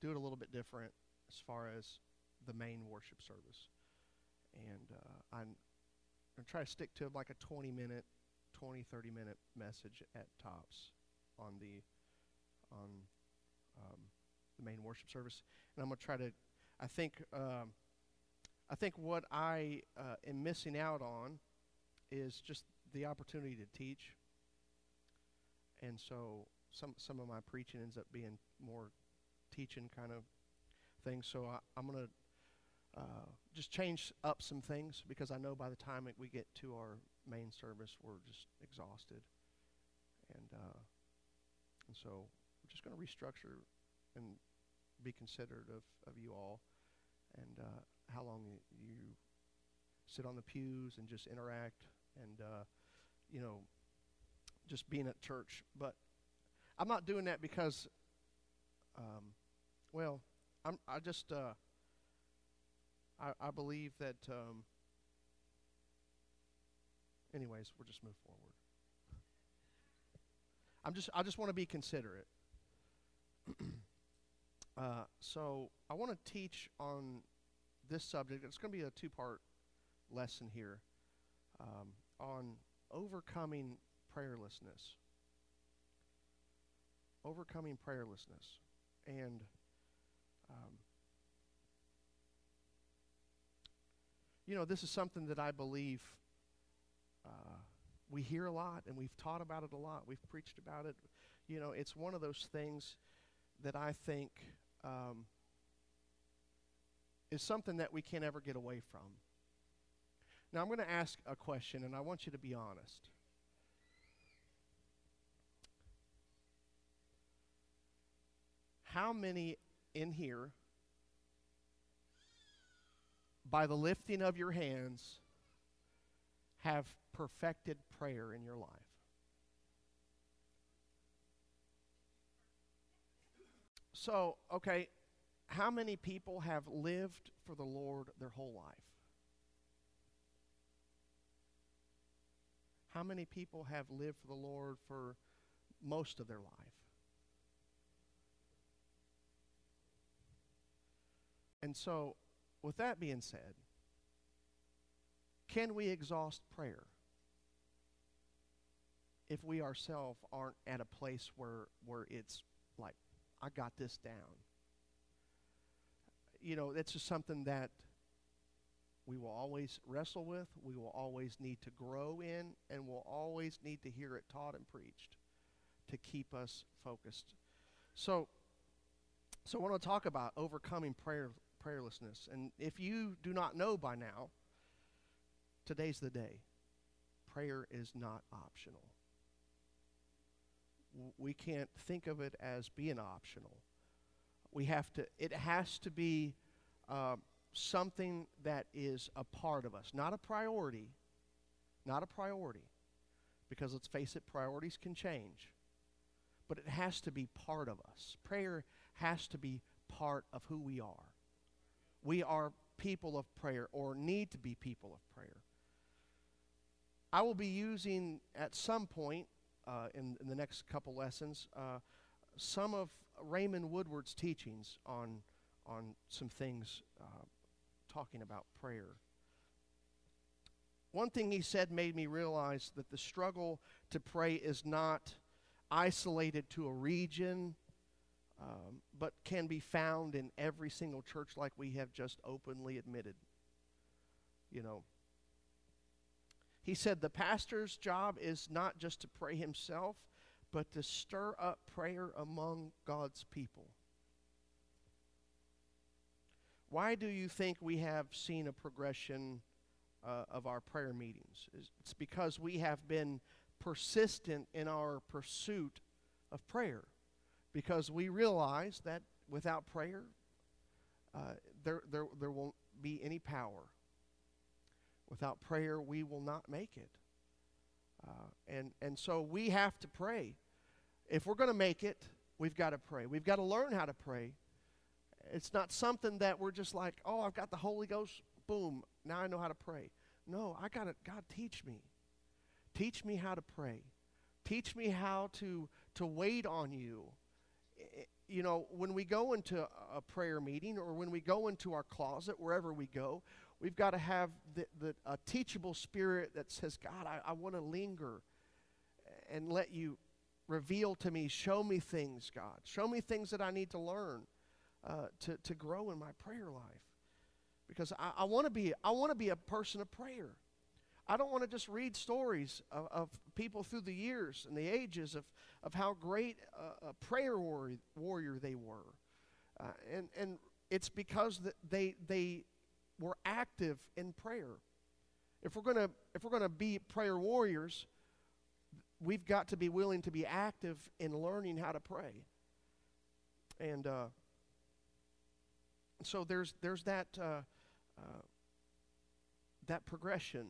do it a little bit different as far as the main worship service. And uh, I'm going to try to stick to like a 20 minute, 20, 30 minute message at tops on the on um, the main worship service. And I'm going to try to, I think, um, I think what I uh, am missing out on is just the opportunity to teach. And so some some of my preaching ends up being more teaching kind of thing. So I, am going to uh, just change up some things because I know by the time we get to our main service, we're just exhausted. And, uh, and so we're just going to restructure and be considerate of, of you all and uh, how long you sit on the pews and just interact and, uh, you know, just being at church. But I'm not doing that because, um, well, I'm, I just, uh, I, I believe that, um, anyways, we'll just move forward. I'm just, I just want to be considerate. uh, so I want to teach on this subject. It's going to be a two-part lesson here um, on overcoming prayerlessness. Overcoming prayerlessness. And um, you know, this is something that I believe uh, we hear a lot and we've taught about it a lot. We've preached about it. You know, it's one of those things that I think um, is something that we can't ever get away from. Now, I'm going to ask a question, and I want you to be honest. How many in here, by the lifting of your hands, have perfected prayer in your life? So, okay, how many people have lived for the Lord their whole life? How many people have lived for the Lord for most of their life? And so, with that being said, can we exhaust prayer if we ourselves aren't at a place where, where it's like, I got this down? You know, that's just something that we will always wrestle with, we will always need to grow in, and we'll always need to hear it taught and preached to keep us focused. So, so I want to talk about overcoming prayer prayerlessness. And if you do not know by now, today's the day. Prayer is not optional. We can't think of it as being optional. We have to, it has to be uh, something that is a part of us, not a priority. Not a priority. Because let's face it, priorities can change. But it has to be part of us. Prayer has to be part of who we are we are people of prayer or need to be people of prayer. I will be using at some point uh, in, in, the next couple lessons uh, some of Raymond Woodward's teachings on, on some things uh, talking about prayer. One thing he said made me realize that the struggle to pray is not isolated to a region um, but can be found in every single church, like we have just openly admitted. You know, he said the pastor's job is not just to pray himself, but to stir up prayer among God's people. Why do you think we have seen a progression uh, of our prayer meetings? It's because we have been persistent in our pursuit of prayer because we realize that without prayer, uh, there, there, there won't be any power. Without prayer, we will not make it. Uh, and, and so we have to pray. If we're going to make it, we've got to pray. We've got to learn how to pray. It's not something that we're just like, oh, I've got the Holy Ghost, boom, now I know how to pray. No, I got to, God, teach me. Teach me how to pray. Teach me how to, to wait on you you know, when we go into a prayer meeting or when we go into our closet, wherever we go, we've got to have the, the, a teachable spirit that says, God, I, I want to linger and let you reveal to me, show me things, God. Show me things that I need to learn uh, to, to grow in my prayer life. Because I, I want to be I want to be a person of prayer. I don't want to just read stories of, of, people through the years and the ages of, of how great a, prayer warrior, warrior they were. Uh, and, and it's because they, they were active in prayer. If we're going to if we're going to be prayer warriors, we've got to be willing to be active in learning how to pray. And uh, so there's there's that uh, uh, that progression.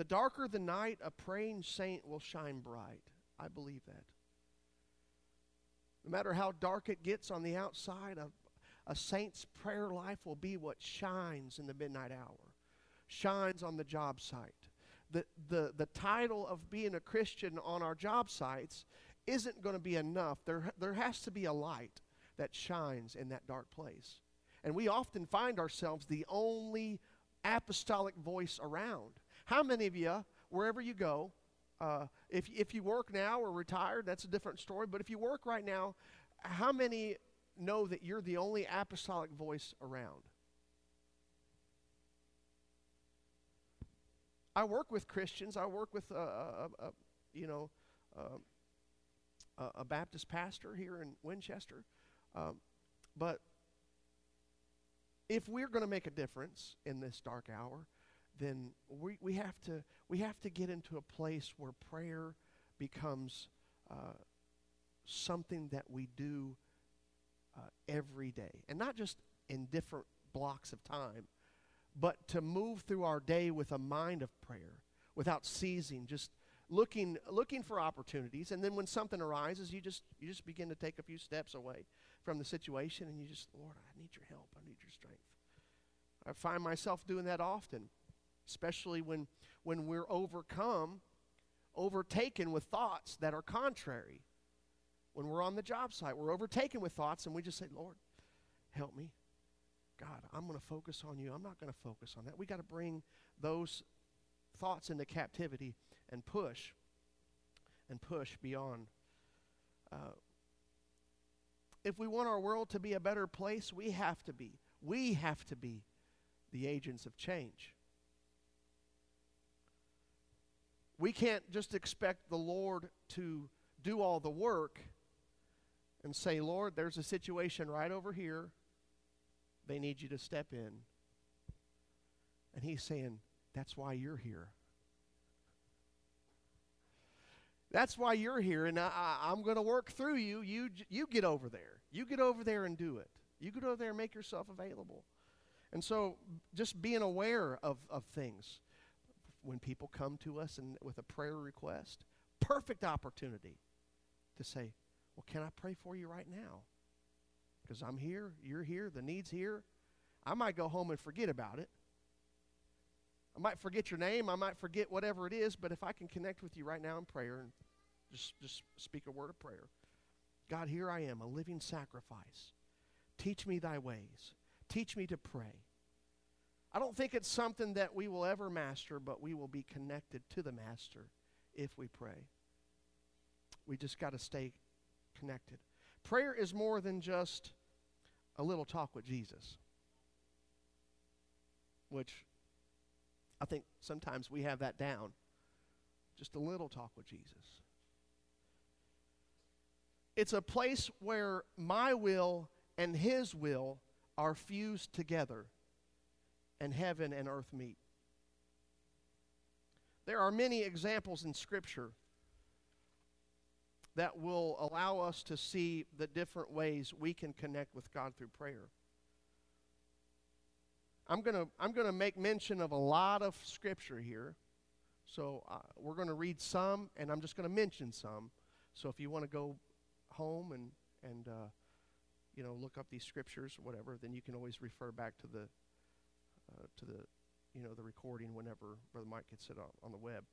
The darker the night, a praying saint will shine bright. I believe that. No matter how dark it gets on the outside, a, a saint's prayer life will be what shines in the midnight hour, shines on the job site. The, the, the title of being a Christian on our job sites isn't going to be enough. There, there has to be a light that shines in that dark place. And we often find ourselves the only apostolic voice around. How many of you, wherever you go, uh, if, if you work now or retired, that's a different story. But if you work right now, how many know that you're the only apostolic voice around? I work with Christians. I work with, a, a, a you know, uh, a Baptist pastor here in Winchester. Um, but if we're going to make a difference in this dark hour, then we, we, have to, we have to get into a place where prayer becomes uh, something that we do uh, every day. And not just in different blocks of time, but to move through our day with a mind of prayer without ceasing, just looking, looking for opportunities. And then when something arises, you just, you just begin to take a few steps away from the situation and you just, Lord, I need your help. I need your strength. I find myself doing that often especially when, when we're overcome, overtaken with thoughts that are contrary. When we're on the job site, we're overtaken with thoughts, and we just say, Lord, help me. God, I'm going to focus on you. I'm not going to focus on that. We got to bring those thoughts into captivity and push and push beyond. Uh, if we want our world to be a better place, we have to be. We have to be the agents of change. We can't just expect the Lord to do all the work and say, Lord, there's a situation right over here. They need you to step in. And he's saying, That's why you're here. That's why you're here, and I, am going to work through you. You, you get over there. You get over there and do it. You get over there and make yourself available. And so, just being aware of, of things when people come to us and with a prayer request, perfect opportunity to say, Well, can I pray for you right now? Because I'm here, you're here, the need's here. I might go home and forget about it. I might forget your name, I might forget whatever it is, but if I can connect with you right now in prayer and just, just speak a word of prayer. God, here I am, a living sacrifice. Teach me thy ways. Teach me to pray. I don't think it's something that we will ever master, but we will be connected to the Master if we pray. We just got to stay connected. Prayer is more than just a little talk with Jesus, which I think sometimes we have that down. Just a little talk with Jesus. It's a place where my will and His will are fused together and heaven and earth meet. There are many examples in Scripture that will allow us to see the different ways we can connect with God through prayer. I'm going to I'm going to make mention of a lot of Scripture here. So uh, we're going to read some, and I'm just going to mention some. So if you want to go home and, and uh, you know, look up these Scriptures or whatever, then you can always refer back to the uh, to the you know the recording whenever Brother Mike gets it on, on the web.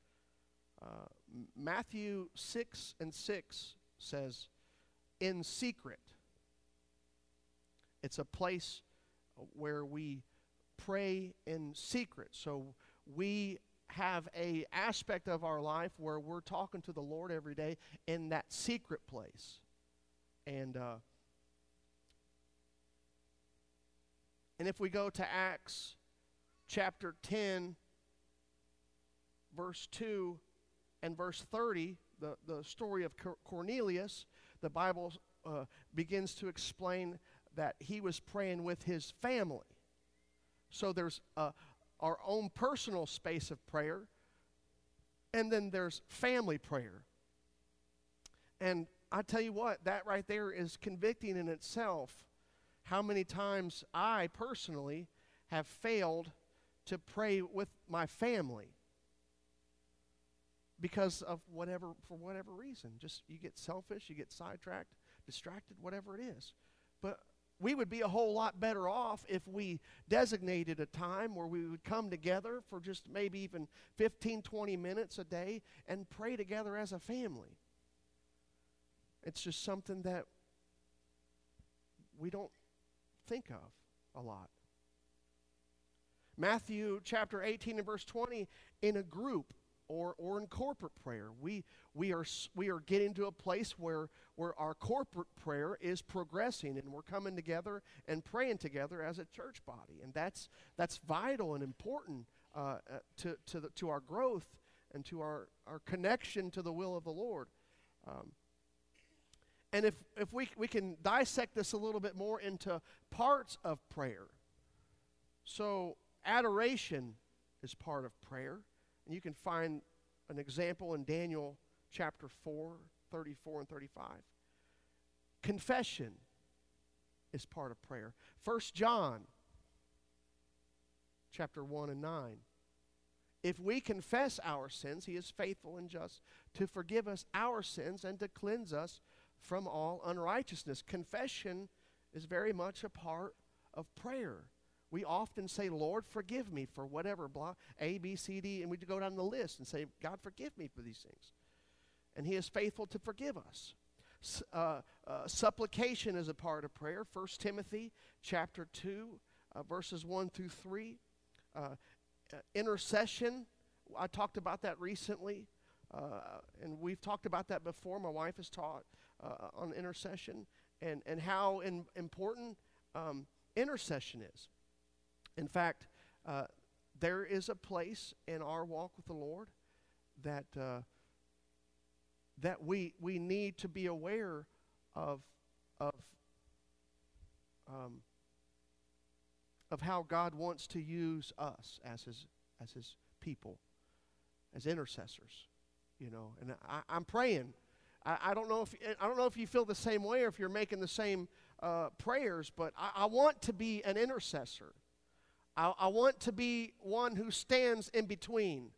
Uh, Matthew 6 and 6 says, in secret. It's a place where we pray in secret. So we have a aspect of our life where we're talking to the Lord every day in that secret place. And uh, and if we go to Acts chapter 10 verse 2 and verse 30, the, the story of Cornelius, the Bible uh, begins to explain that he was praying with his family. So there's uh, our own personal space of prayer, and then there's family prayer. And I tell you what, that right there is convicting in itself. How many times I personally have failed to pray with my family because of whatever, for whatever reason. Just you get selfish, you get sidetracked, distracted, whatever it is. But we would be a whole lot better off if we designated a time where we would come together for just maybe even 15, 20 minutes a day and pray together as a family. It's just something that we don't think of a lot. Matthew chapter 18 and verse 20 in a group or, or in corporate prayer. We, we, are, we are getting to a place where, where our corporate prayer is progressing and we're coming together and praying together as a church body. And that's, that's vital and important uh, uh, to, to, the, to our growth and to our, our connection to the will of the Lord. Um, and if, if we, we can dissect this a little bit more into parts of prayer. So, adoration is part of prayer. And you can find an example in Daniel chapter 4, 34 and 35. Confession is part of prayer. 1 John chapter 1 and 9. If we confess our sins, he is faithful and just to forgive us our sins and to cleanse us from all unrighteousness. Confession is very much a part of prayer. We often say, Lord, forgive me for whatever, blah, A, B, C, D, and we go down the list and say, God, forgive me for these things. And He is faithful to forgive us. Uh, uh, supplication is a part of prayer. 1 Timothy chapter 2, uh, verses 1 through 3. Uh, uh, intercession, I talked about that recently, uh, and we've talked about that before. My wife has taught on intercession and, and how in, important um, intercession is. In fact, uh, there is a place in our walk with the Lord that uh, that we we need to be aware of of um, of how God wants to use us as his as his people, as intercessors, you know. And I, am praying. I, I, don't know if I don't know if you feel the same way or if you're making the same uh, prayers, but I, I want to be an intercessor. I, I want to be one who stands in between.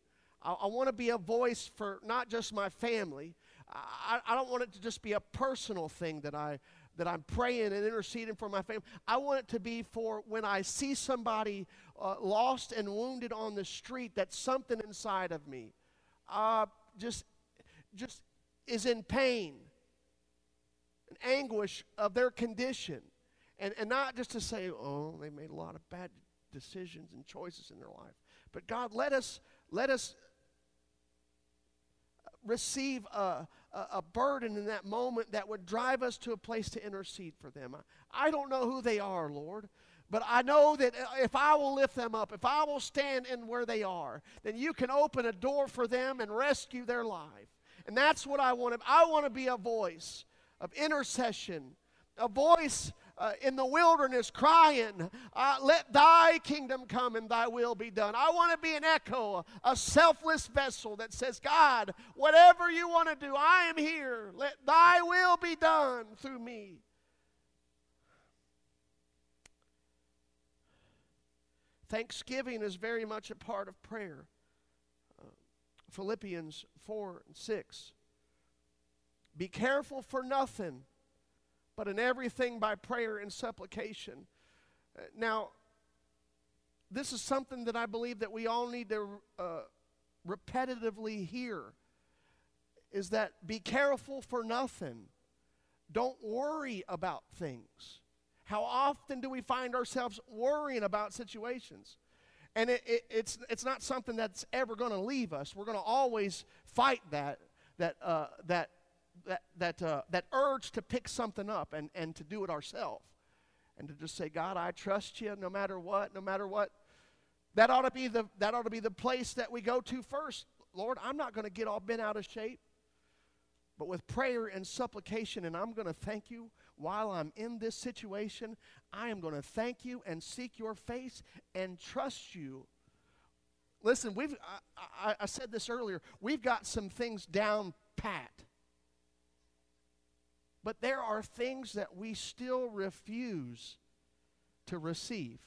I, I want to be a voice for not just my family. I, I don't want it to just be a personal thing that I that I'm praying and interceding for my family. I want it to be for when I see somebody uh, lost and wounded on the street, that something inside of me uh, just just is in pain and anguish of their condition. And, and not just to say, oh, they made a lot of bad decisions and choices in their life. But God, let us let us receive a, a, burden in that moment that would drive us to a place to intercede for them. I, I don't know who they are, Lord. But I know that if I will lift them up, if I will stand in where they are, then you can open a door for them and rescue their life. And that's what I want to I want to be a voice of intercession, a voice uh, in the wilderness crying, uh, Let thy kingdom come and thy will be done. I want to be an echo, a selfless vessel that says, God, whatever you want to do, I am here. Let thy will be done through me. Thanksgiving is very much a part of prayer. Uh, Philippians 4 and 6. Be careful for nothing but in everything by prayer and supplication. Uh, now, this is something that I believe that we all need to uh, repetitively hear. is that be careful for nothing. Don't worry about things. How often do we find ourselves worrying about situations? And it, it, it's, it's not something that's ever going to leave us. We're going to always fight that, that, uh, that, that, that, uh, that urge to pick something up and, and to do it ourselves. And to just say, God, I trust you no matter what, no matter what. That ought to be the, that ought to be the place that we go to first. Lord, I'm not going to get all bent out of shape. But with prayer and supplication, and I'm going to thank you while I'm in this situation, I am going to thank you and seek your face and trust you. Listen, we've I, I, I said this earlier. We've got some things down pat. But there are things that we still refuse to receive.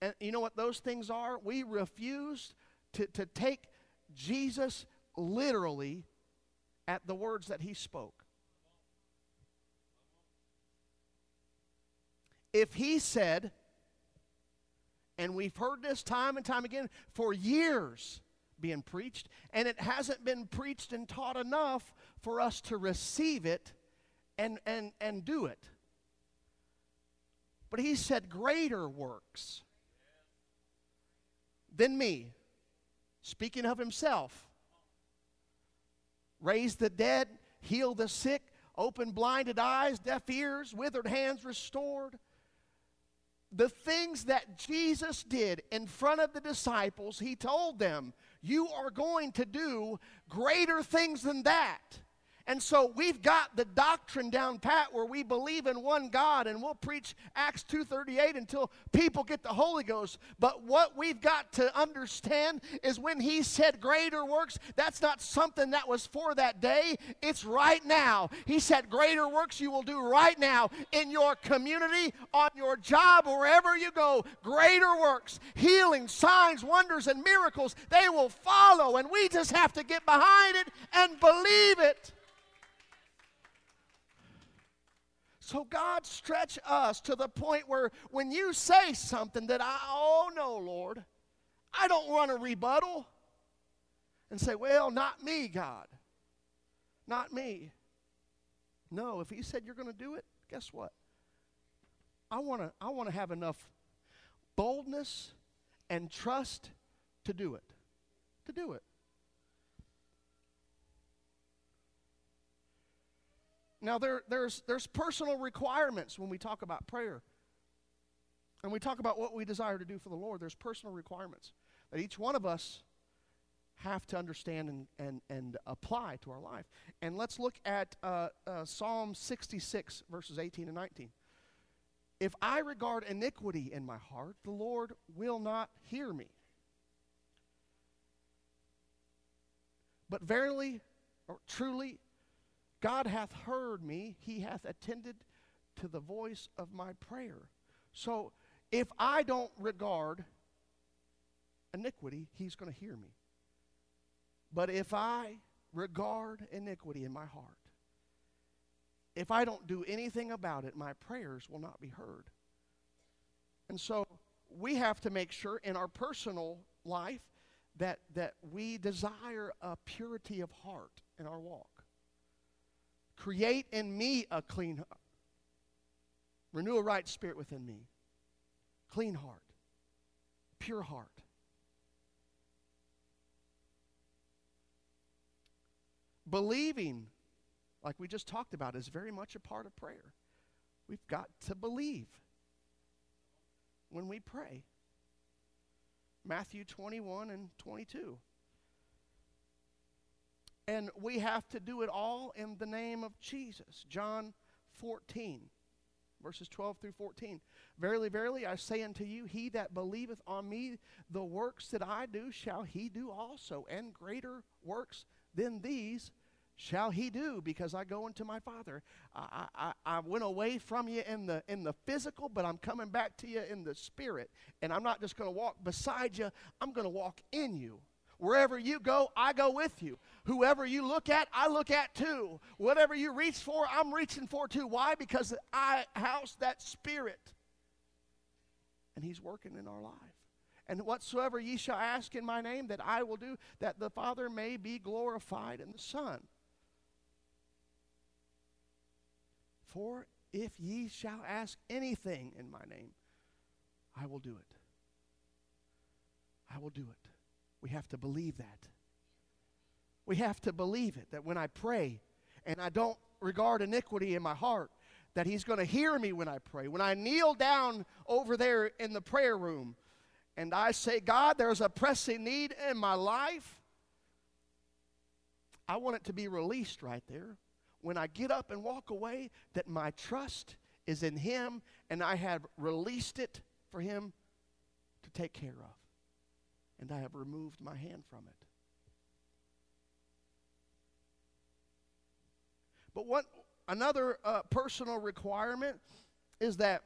And you know what those things are? We refuse to, to take Jesus literally at the words that he spoke. if he said, and we've heard this time and time again for years being preached, and it hasn't been preached and taught enough for us to receive it and, and, and do it. But he said, Greater works than me. Speaking of himself, raise the dead, heal the sick, open blinded eyes, deaf ears, withered hands restored the things that Jesus did in front of the disciples, he told them, You are going to do greater things than that. And so we've got the doctrine down pat where we believe in one God and we'll preach Acts 2:38 until people get the Holy Ghost. But what we've got to understand is when he said greater works, that's not something that was for that day. It's right now. He said greater works you will do right now in your community, on your job, wherever you go. Greater works, healing, signs, wonders and miracles, they will follow and we just have to get behind it and believe it. So, God, stretch us to the point where when you say something that I, oh no, Lord, I don't want a rebuttal and say, well, not me, God. Not me. No, if He said you're going to do it, guess what? I want to I want to have enough boldness and trust to do it. To do it. Now, there, there's, there's personal requirements when we talk about prayer. And we talk about what we desire to do for the Lord. There's personal requirements that each one of us have to understand and, and, and apply to our life. And let's look at uh, uh, Psalm 66, verses 18 and 19. If I regard iniquity in my heart, the Lord will not hear me. But verily, or truly, God hath heard me, he hath attended to the voice of my prayer. So if I don't regard iniquity, he's going to hear me. But if I regard iniquity in my heart, if I don't do anything about it, my prayers will not be heard. And so we have to make sure in our personal life that, that we desire a purity of heart in our walk. Create in me a clean heart. Renew a right spirit within me. Clean heart. Pure heart. Believing, like we just talked about, is very much a part of prayer. We've got to believe when we pray. Matthew 21 and 22. And we have to do it all in the name of Jesus. John 14, verses 12 through 14. Verily, verily, I say unto you, he that believeth on me, the works that I do shall he do also, and greater works than these shall he do because I go unto my Father. I, I, I went away from you in the, in the physical, but I'm coming back to you in the spirit. And I'm not just going to walk beside you, I'm going to walk in you. Wherever you go, I go with you. Whoever you look at, I look at too. Whatever you reach for, I'm reaching for too. Why? Because I house that spirit. And He's working in our life. And whatsoever ye shall ask in my name, that I will do, that the Father may be glorified in the Son. For if ye shall ask anything in my name, I will do it. I will do it. We have to believe that. We have to believe it that when I pray and I don't regard iniquity in my heart, that He's going to hear me when I pray. When I kneel down over there in the prayer room and I say, God, there's a pressing need in my life, I want it to be released right there. When I get up and walk away, that my trust is in Him and I have released it for Him to take care of. And I have removed my hand from it. But what another uh, personal requirement is that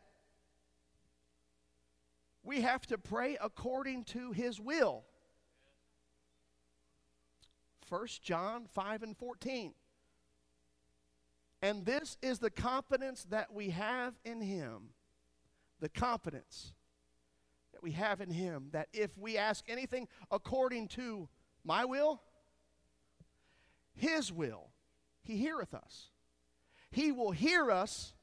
we have to pray according to his will. 1 John 5 and 14. And this is the confidence that we have in him. The confidence that we have in him that if we ask anything according to my will, his will, he heareth us. He will hear us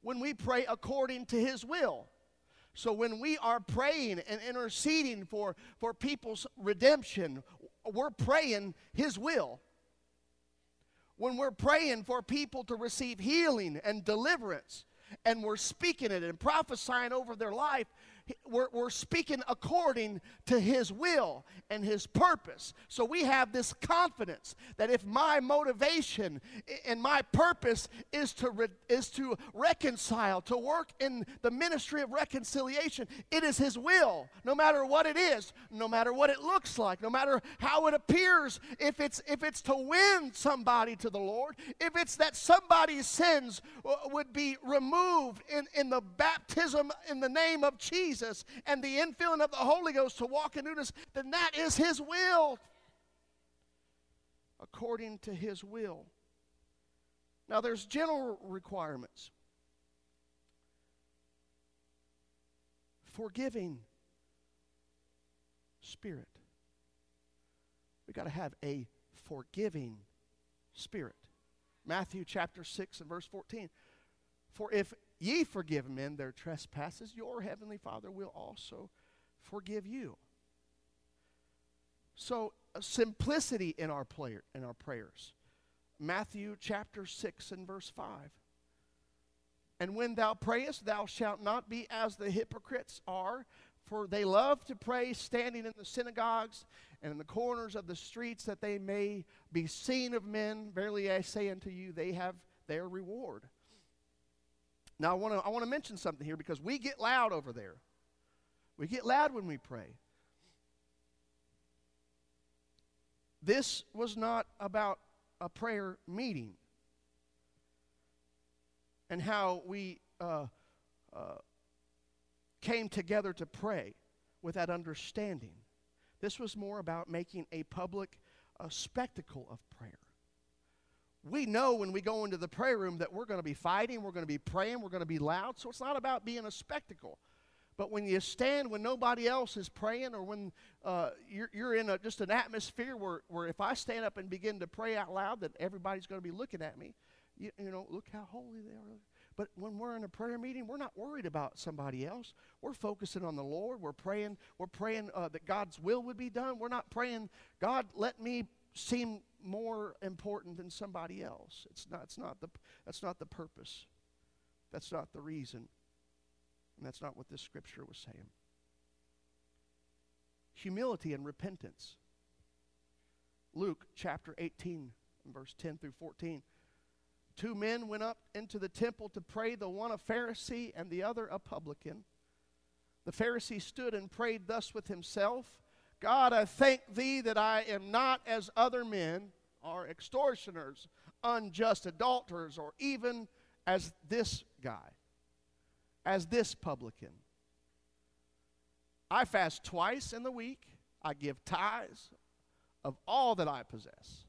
when we pray according to His will. So when we are praying and interceding for, for people's redemption, we're praying His will. When we're praying for people to receive healing and deliverance, and we're speaking it and prophesying over their life, we're, we're speaking according to His will and His purpose. So we have this confidence that if my motivation and my purpose is to, re, is to reconcile, to work in the ministry of reconciliation, it is His will, no matter what it is, no matter what it looks like, no matter how it appears, if it's, if it's to win somebody to the Lord, if it's that somebody's sins uh, would be removed in, in the baptism in the name of Jesus Jesus and the infilling of the Holy Ghost to walk in newness, then that is His will. According to His will. Now, there's general requirements. Forgiving spirit. We got to have a forgiving spirit. Matthew chapter 6 and verse 14. For if ye forgive men their trespasses, your heavenly Father will also forgive you. So, uh, simplicity in our prayer, in our prayers. Matthew chapter 6 and verse 5. And when thou prayest, thou shalt not be as the hypocrites are, for they love to pray standing in the synagogues and in the corners of the streets that they may be seen of men. Verily I say unto you, they have their reward. Now, I want to I want to mention something here because we get loud over there. We get loud when we pray. This was not about a prayer meeting and how we uh, uh, came together to pray with that understanding. This was more about making a public uh, spectacle of prayer we know when we go into the prayer room that we're going to be fighting, we're going to be praying, we're going to be loud. So it's not about being a spectacle. But when you stand when nobody else is praying, or when uh, you're, you're, in a, just an atmosphere where, where if I stand up and begin to pray out loud, that everybody's going to be looking at me, you, you know, look how holy they are. But when we're in a prayer meeting, we're not worried about somebody else. We're focusing on the Lord. We're praying. We're praying uh, that God's will would be done. We're not praying, God, let me seem more important than somebody else. It's not, it's not the, that's not the purpose. That's not the reason. And that's not what this scripture was saying. Humility and repentance. Luke chapter 18, verse 10 through 14. Two men went up into the temple to pray, the one a Pharisee and the other a publican. The Pharisee stood and prayed thus with himself God, I thank thee that I am not as other men are extortioners, unjust adulterers, or even as this guy, as this publican. I fast twice in the week. I give tithes of all that I possess.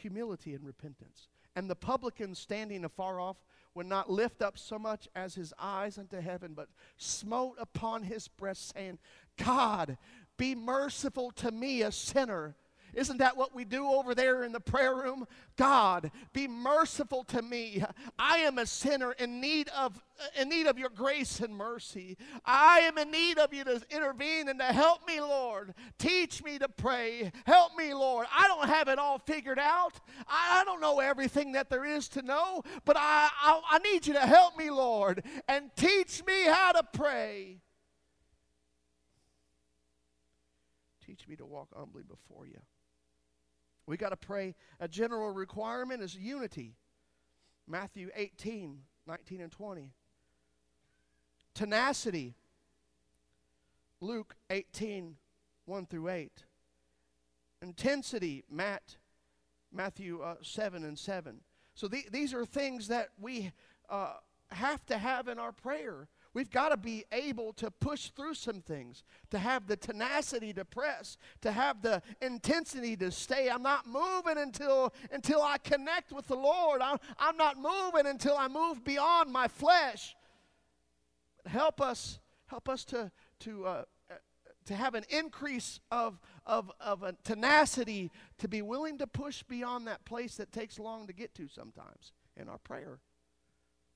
humility and repentance. And the publican standing afar off would not lift up so much as his eyes unto heaven, but smote upon his breast, saying, God, be merciful to me, a sinner. Isn't that what we do over there in the prayer room? God, be merciful to me. I am a sinner in need of in need of your grace and mercy. I am in need of you to intervene and to help me, Lord. Teach me to pray. Help me, Lord. I don't have it all figured out. I, I don't know everything that there is to know, but I, I, I need you to help me, Lord, and teach me how to pray. Teach me to walk humbly before you. We got to pray. A general requirement is unity. Matthew 18, 19, and 20. Tenacity. Luke 18, 1 through 8. Intensity. Matt, Matthew uh, 7 and 7. So the, these are things that we uh, have to have in our prayer. We've got to be able to push through some things, to have the tenacity to press, to have the intensity to stay. I'm not moving until, until I connect with the Lord. I'm, I'm not moving until I move beyond my flesh. Help us, help us to, to, uh, to have an increase of, of, of a tenacity to be willing to push beyond that place that takes long to get to sometimes in our prayer.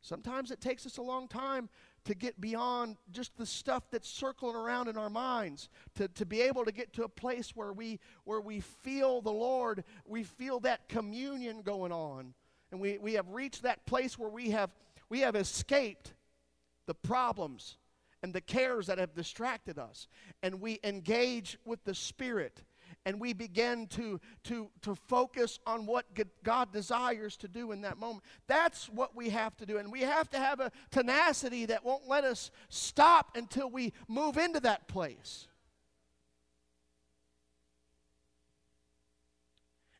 Sometimes it takes us a long time to get beyond just the stuff that's circling around in our minds, to, to be able to get to a place where we, where we feel the Lord, we feel that communion going on. And we, we have reached that place where we have, we have escaped the problems and the cares that have distracted us. And we engage with the Spirit and we begin to, to, to focus on what God desires to do in that moment. That's what we have to do. And we have to have a tenacity that won't let us stop until we move into that place.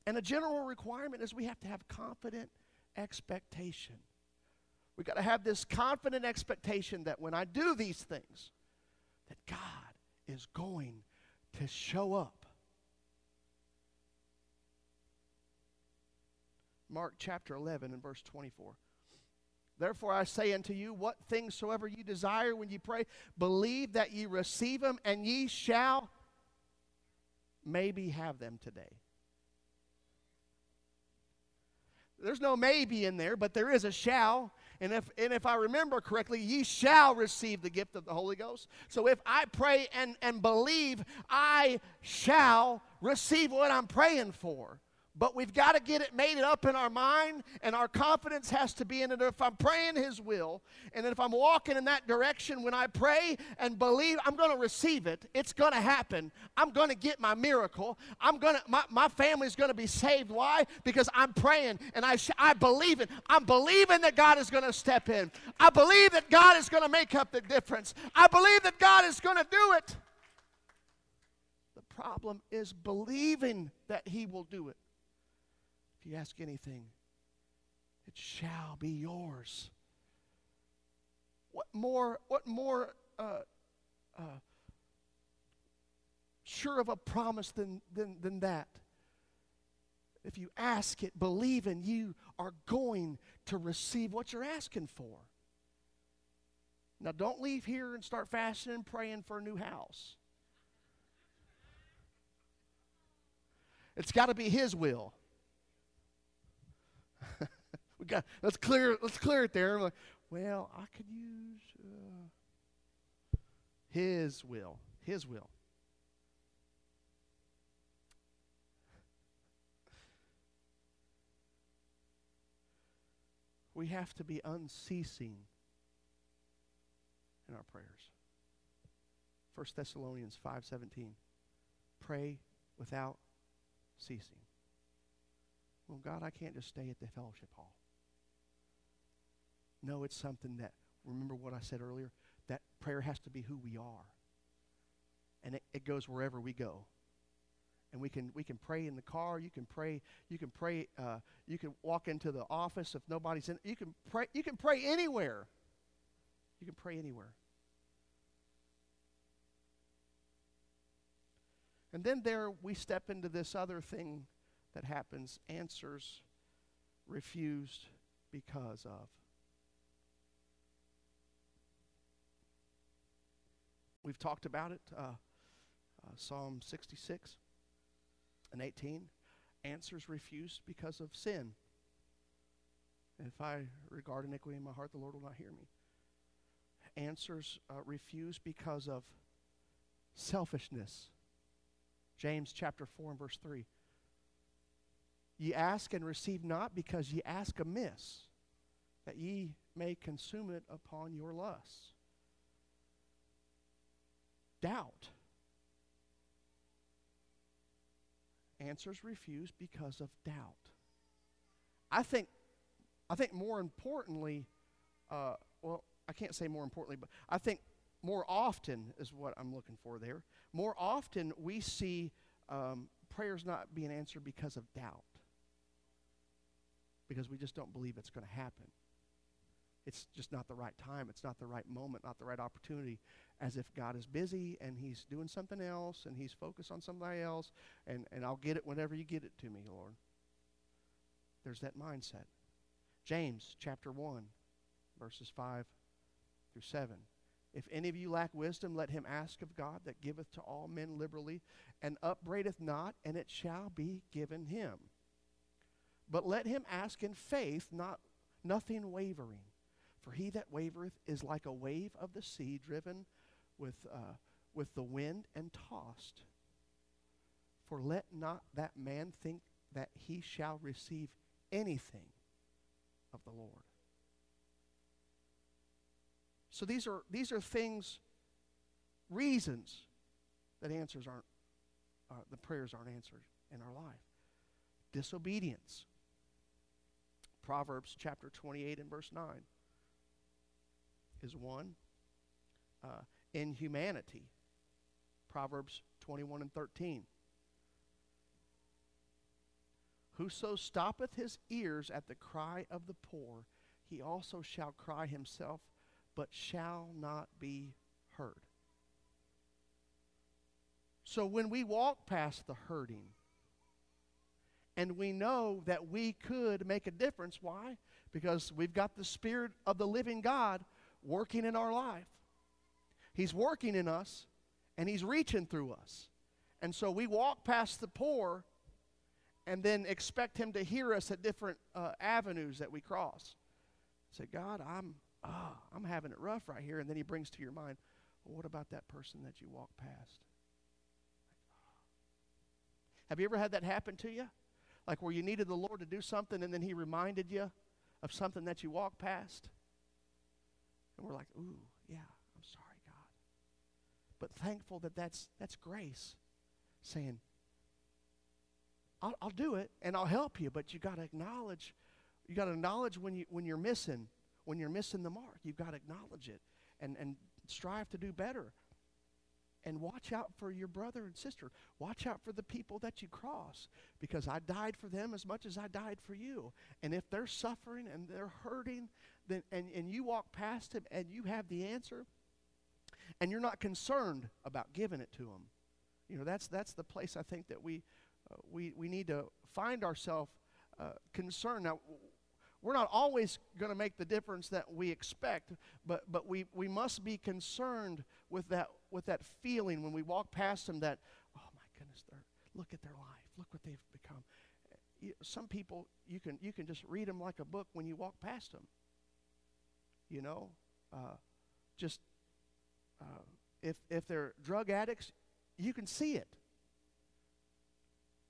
And a general requirement is we have to have confident expectation. We've got to have this confident expectation that when I do these things, that God is going to show up Mark chapter 11 and verse 24. Therefore I say unto you, what things soever you desire when you pray, believe that ye receive them, and ye shall maybe have them today. There's no maybe in there, but there is a shall. And if, and if I remember correctly, ye shall receive the gift of the Holy Ghost. So if I pray and, and believe, I shall receive what I'm praying for. But we've got to get it made up in our mind, and our confidence has to be in it. If I'm praying His will, and if I'm walking in that direction when I pray and believe, I'm going to receive it. It's going to happen. I'm going to get my miracle. I'm going to, my, my family's going to be saved. Why? Because I'm praying and I, I believe it. I'm believing that God is going to step in. I believe that God is going to make up the difference. I believe that God is going to do it. The problem is believing that He will do it. You ask anything, it shall be yours. What more, what more uh, uh, sure of a promise than, than, than that? If you ask it, believe in you are going to receive what you're asking for. Now, don't leave here and start fasting and praying for a new house. It's got to be His will. we got let's clear let's clear it there. Like, well, I could use uh, His will, His will. We have to be unceasing in our prayers. 1 Thessalonians 5:17 Pray without ceasing. Well, God, I can't just stay at the fellowship hall. No, it's something that, remember what I said earlier? That prayer has to be who we are. And it, it goes wherever we go. And we can we can pray in the car. You can pray. You can pray. Uh, you can walk into the office if nobody's in. You can pray. You can pray anywhere. You can pray anywhere. And then there we step into this other thing that happens answers refused because of. We've talked about it. Uh, uh, Psalm 66 and 18. Answers refused because of sin. If I regard iniquity in my heart, the Lord will not hear me. Answers uh, refused because of selfishness. James chapter 4 and verse 3. Ye ask and receive not because ye ask amiss, that ye may consume it upon your lusts. Doubt. Answers refused because of doubt. I think, I think more importantly, uh, well, I can't say more importantly, but I think more often is what I'm looking for there. More often we see um, prayers not being answered because of doubt because we just don't believe it's going to happen. It's just not the right time. It's not the right moment, not the right opportunity. As if God is busy and He's doing something else and He's focused on somebody else, and, and I'll get it whenever you get it to me, Lord. There's that mindset. James chapter 1, verses 5 through 7. If any of you lack wisdom, let him ask of God that giveth to all men liberally, and upbraideth not, and it shall be given him. But let him ask in faith, not nothing wavering. For he that wavereth is like a wave of the sea, driven with, uh, with the wind and tossed. For let not that man think that he shall receive anything of the Lord. So these are these are things, reasons that answers aren't, uh, the prayers aren't answered in our life. Disobedience. Proverbs chapter 28 and verse 9 is one. Uh, inhumanity. Proverbs 21 and 13. Whoso stoppeth his ears at the cry of the poor, he also shall cry himself, but shall not be heard. So when we walk past the hurting, and we know that we could make a difference. Why? Because we've got the Spirit of the living God working in our life. He's working in us, and He's reaching through us. And so we walk past the poor and then expect Him to hear us at different uh, avenues that we cross. Say, God, I'm, ah, I'm having it rough right here. And then He brings to your mind, well, what about that person that you walk past? Have you ever had that happen to you? Like where you needed the Lord to do something and then He reminded you of something that you walked past. And we're like, ooh, yeah, I'm sorry, God. But thankful that that's, that's grace saying, I'll, I'll do it and I'll help you, but you got to acknowledge, you got to acknowledge when, you, when you're missing, when you're missing the mark. You've got to acknowledge it and, and strive to do better. And watch out for your brother and sister. Watch out for the people that you cross because I died for them as much as I died for you. And if they're suffering and they're hurting, then and, and you walk past them and you have the answer and you're not concerned about giving it to them. You know, that's that's the place I think that we uh, we we need to find ourselves uh, concerned. Now we're not always going to make the difference that we expect, but, but we, we must be concerned with that, with that feeling when we walk past them that, oh my goodness, look at their life. Look what they've become. Some people, you can, you can just read them like a book when you walk past them. You know, uh, just uh, if, if they're drug addicts, you can see it.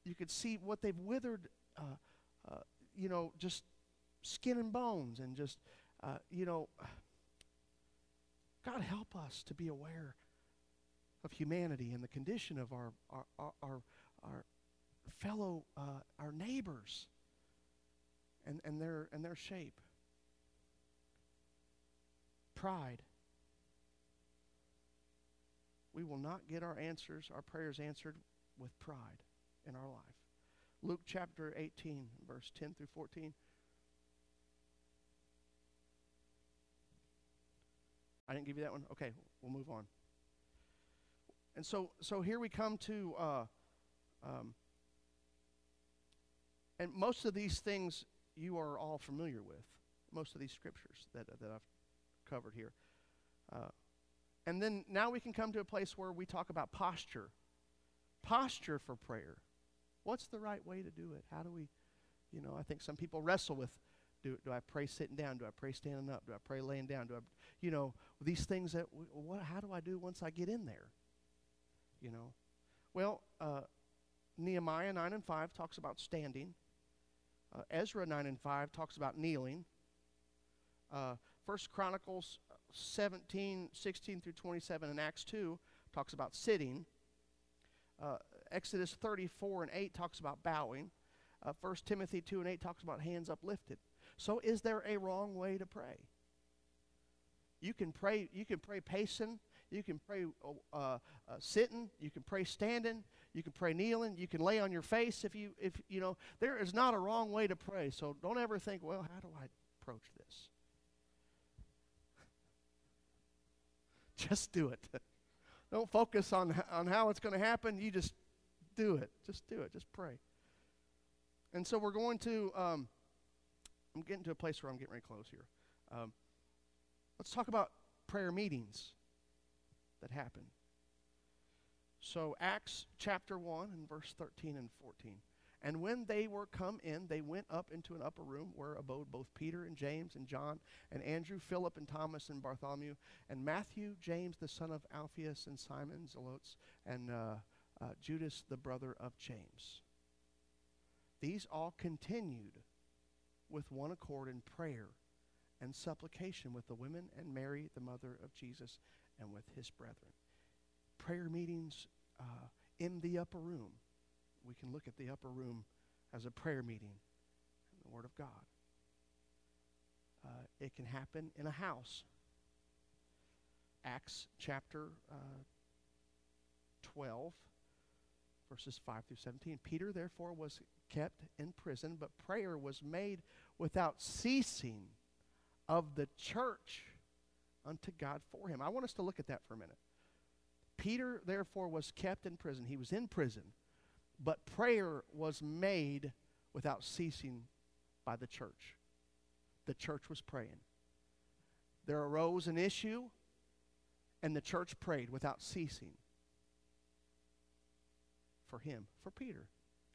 You can see what they've withered, uh, uh you know, just skin and bones and just, uh, you know, God help us to be aware of humanity and the condition of our, our, our, our, our fellow, uh, our neighbors and, and, their, and their shape. Pride. We will not get our answers, our prayers answered with pride in our life. Luke chapter 18, verse 10 through 14. I didn't give you that one? Okay, we'll move on. And so, so here we come to uh, um, And most of these things you are all familiar with, most of these scriptures that, that I've covered here. Uh, and then now we can come to a place where we talk about posture. Posture for prayer. What's the right way to do it? How do we, you know, I think some people wrestle with do, do I pray sitting down? Do I pray standing up? Do I pray laying down? Do I, you know, these things that, what, how do I do once I get in there? You know? Well, uh, Nehemiah 9 and 5 talks about standing. Uh, Ezra 9 and 5 talks about kneeling. Uh, First Chronicles 17, 16 through 27, and Acts 2 talks about sitting. Uh, Exodus 34 and 8 talks about bowing. Uh, 1 Timothy 2 and 8 talks about hands uplifted. So is there a wrong way to pray? You can pray. You can pray pacing. You can pray uh, uh, sitting. You can pray standing. You can pray kneeling. You can lay on your face if you if you know. There is not a wrong way to pray. So don't ever think, well, how do I approach this? Just do it. don't focus on on how it's going to happen. You just do it. Just do it. Just pray. And so we're going to. Um, I'm getting to a place where I'm getting to close here. Um, let's talk about prayer meetings that happen. So, Acts chapter 1 and verse 13 and 14. And when they were come in, they went up into an upper room where abode both Peter and James and John and Andrew, Philip and Thomas and Bartholomew and Matthew, James the son of Alphaeus and Simon Zelotes and uh, uh, Judas the brother of James. These all continued with one accord in prayer and supplication with the women and Mary, the mother of Jesus, and with his brethren. Prayer meetings uh, in the upper room. We can look at the upper room as a prayer meeting in the Word of God. Uh, it can happen in a house. Acts chapter uh, 12, verses 5 through 17. Peter, therefore, was kept in prison, but prayer was made without ceasing of the church unto God for him. I want us to look at that for a minute. Peter, therefore, was kept in prison. He was in prison, but prayer was made without ceasing by the church. The church was praying. There arose an issue, and the church prayed without ceasing for him, for Peter.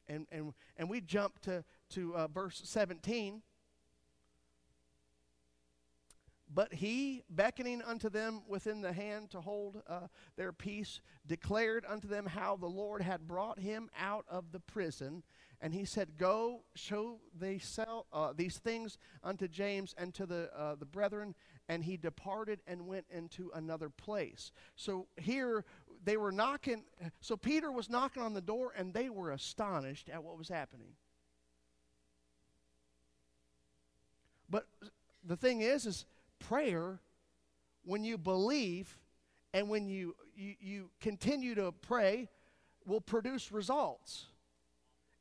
And, and, and we jump to, to uh, verse 17. But he, beckoning unto them within the hand to hold uh, their peace, declared unto them how the Lord had brought him out of the prison. And he said, Go, show they sell, uh, these things unto James and to the, uh, the brethren. And he departed and went into another place. So here they were knocking. So Peter was knocking on the door, and they were astonished at what was happening. But the thing is, is prayer, when you believe and when you, you, you continue to pray, will produce results.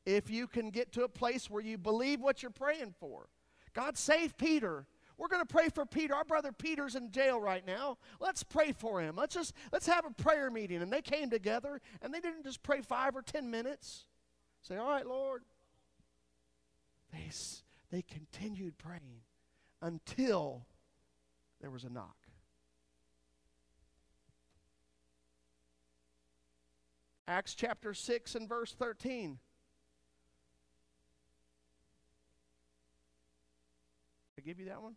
If you can get to a place where you believe what you're praying for. God save Peter. We're going to pray for Peter. Our brother Peter's in jail right now. Let's pray for him. Let's just let's have a prayer meeting. And they came together and they didn't just pray 5 or 10 minutes. Say, "All right, Lord." They they continued praying until there was a knock. Acts chapter 6 and verse 13. I give you that one?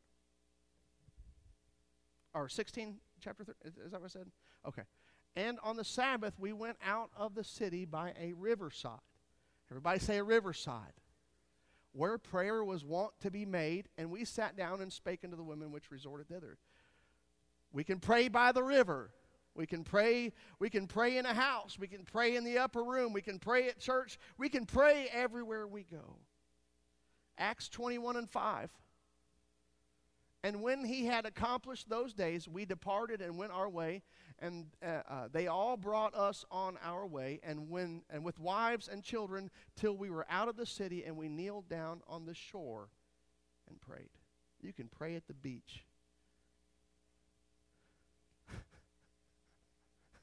Or 16, chapter 13. Is that what I said? Okay. And on the Sabbath, we went out of the city by a riverside. Everybody say a riverside where prayer was wont to be made, and we sat down and spake unto the women which resorted thither. We can pray by the river. We can pray, we can pray in a house. We can pray in the upper room. We can pray at church. We can pray everywhere we go. Acts 21 and 5. And when he had accomplished those days, we departed and went our way, and uh, uh, they all brought us on our way, and when and with wives and children, till we were out of the city, and we kneeled down on the shore and prayed. You can pray at the beach.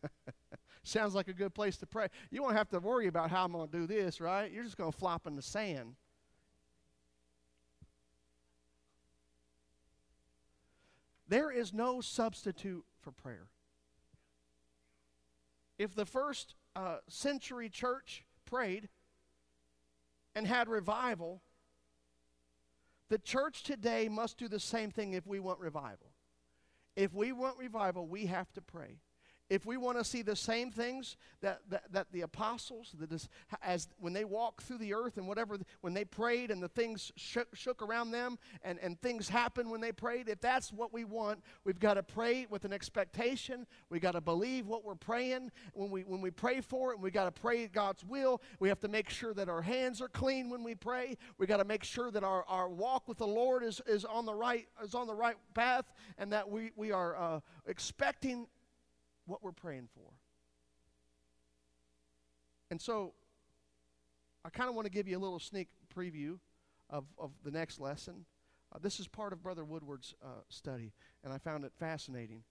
Sounds like a good place to pray. You won't have to worry about how I'm going to do this, right? You're just going to flop in the sand. There is no substitute for prayer. If the first uh, century church prayed and had revival, the church today must do the same thing if we want revival. If we want revival, we have to pray if we want to see the same things that, that, that the apostles that as when they walked through the earth and whatever when they prayed and the things shook, shook around them and, and things happened when they prayed if that's what we want we've got to pray with an expectation. We've got to believe what we're praying. When we when we pray for it and we got to pray god's will. We have to make sure that our hands are clean when we pray. We've got to make sure that our, our walk with the lord is, is on the right is on the right path and that we, we are uh, expecting what we're praying for. And so, I kind of want to give you a little sneak preview of, of the next lesson. Uh, this is part of Brother Woodward's uh, study, and I found it fascinating.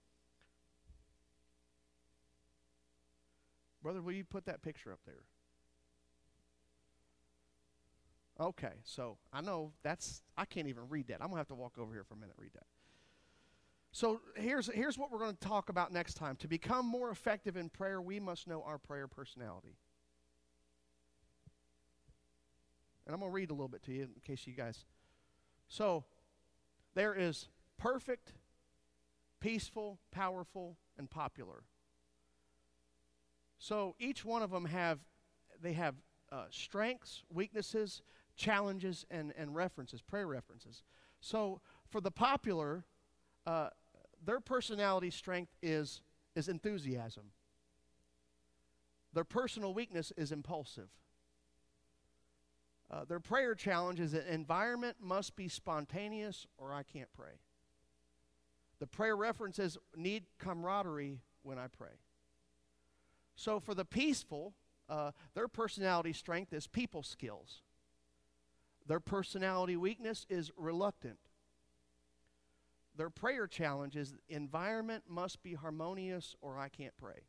Brother, will you put that picture up there? Okay, so I know that's, I can't even read that. I'm going to have to walk over here for a minute read that. So here's, here's what we're going to talk about next time. To become more effective in prayer, we must know our prayer personality. And I'm going to read a little bit to you in case you guys. So there is perfect, peaceful, powerful, and popular. So each one of them have they have uh, strengths, weaknesses, challenges, and, and references, prayer references. So for the popular, uh, their personality strength is, is enthusiasm. Their personal weakness is impulsive. Uh, their prayer challenge is that environment must be spontaneous or I can't pray. The prayer references need camaraderie when I pray. So for the peaceful, uh, their personality strength is people skills. Their personality weakness is reluctant their prayer challenge is environment must be harmonious or I can't pray.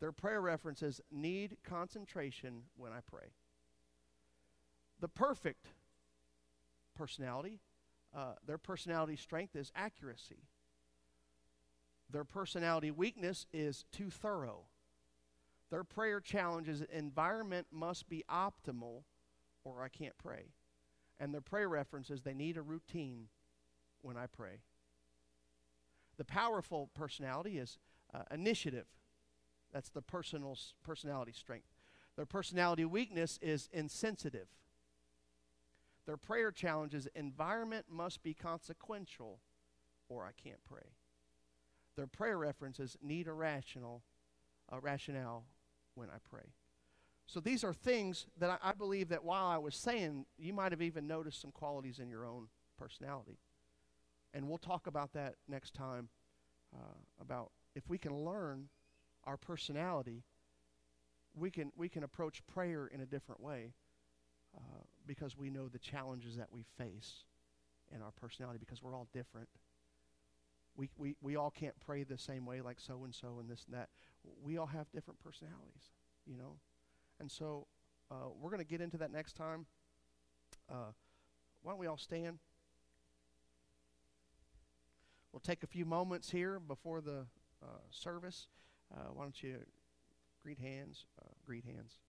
Their prayer references need concentration when I pray. The perfect personality, uh, their personality strength is accuracy. Their personality weakness is too thorough. Their prayer challenge is environment must be optimal or I can't pray. And their prayer references, they need a routine when I pray. The powerful personality is uh, initiative. That's the personal personality strength. Their personality weakness is insensitive. Their prayer challenge is environment must be consequential or I can't pray. Their prayer references need a rational, a rationale when I pray. So these are things that I, I believe that while I was saying, you might have even noticed some qualities in your own personality. And we'll talk about that next time uh, about if we can learn our personality, we can, we can approach prayer in a different way uh, because we know the challenges that we face in our personality because we're all different. We, we, we all can't pray the same way like so and so and this and that. We all have different personalities, you know? And so uh, we're going to get into that next time. Uh, why don't we all stand? We'll take a few moments here before the uh, service. Uh, why don't you greet hands? Uh, greet hands.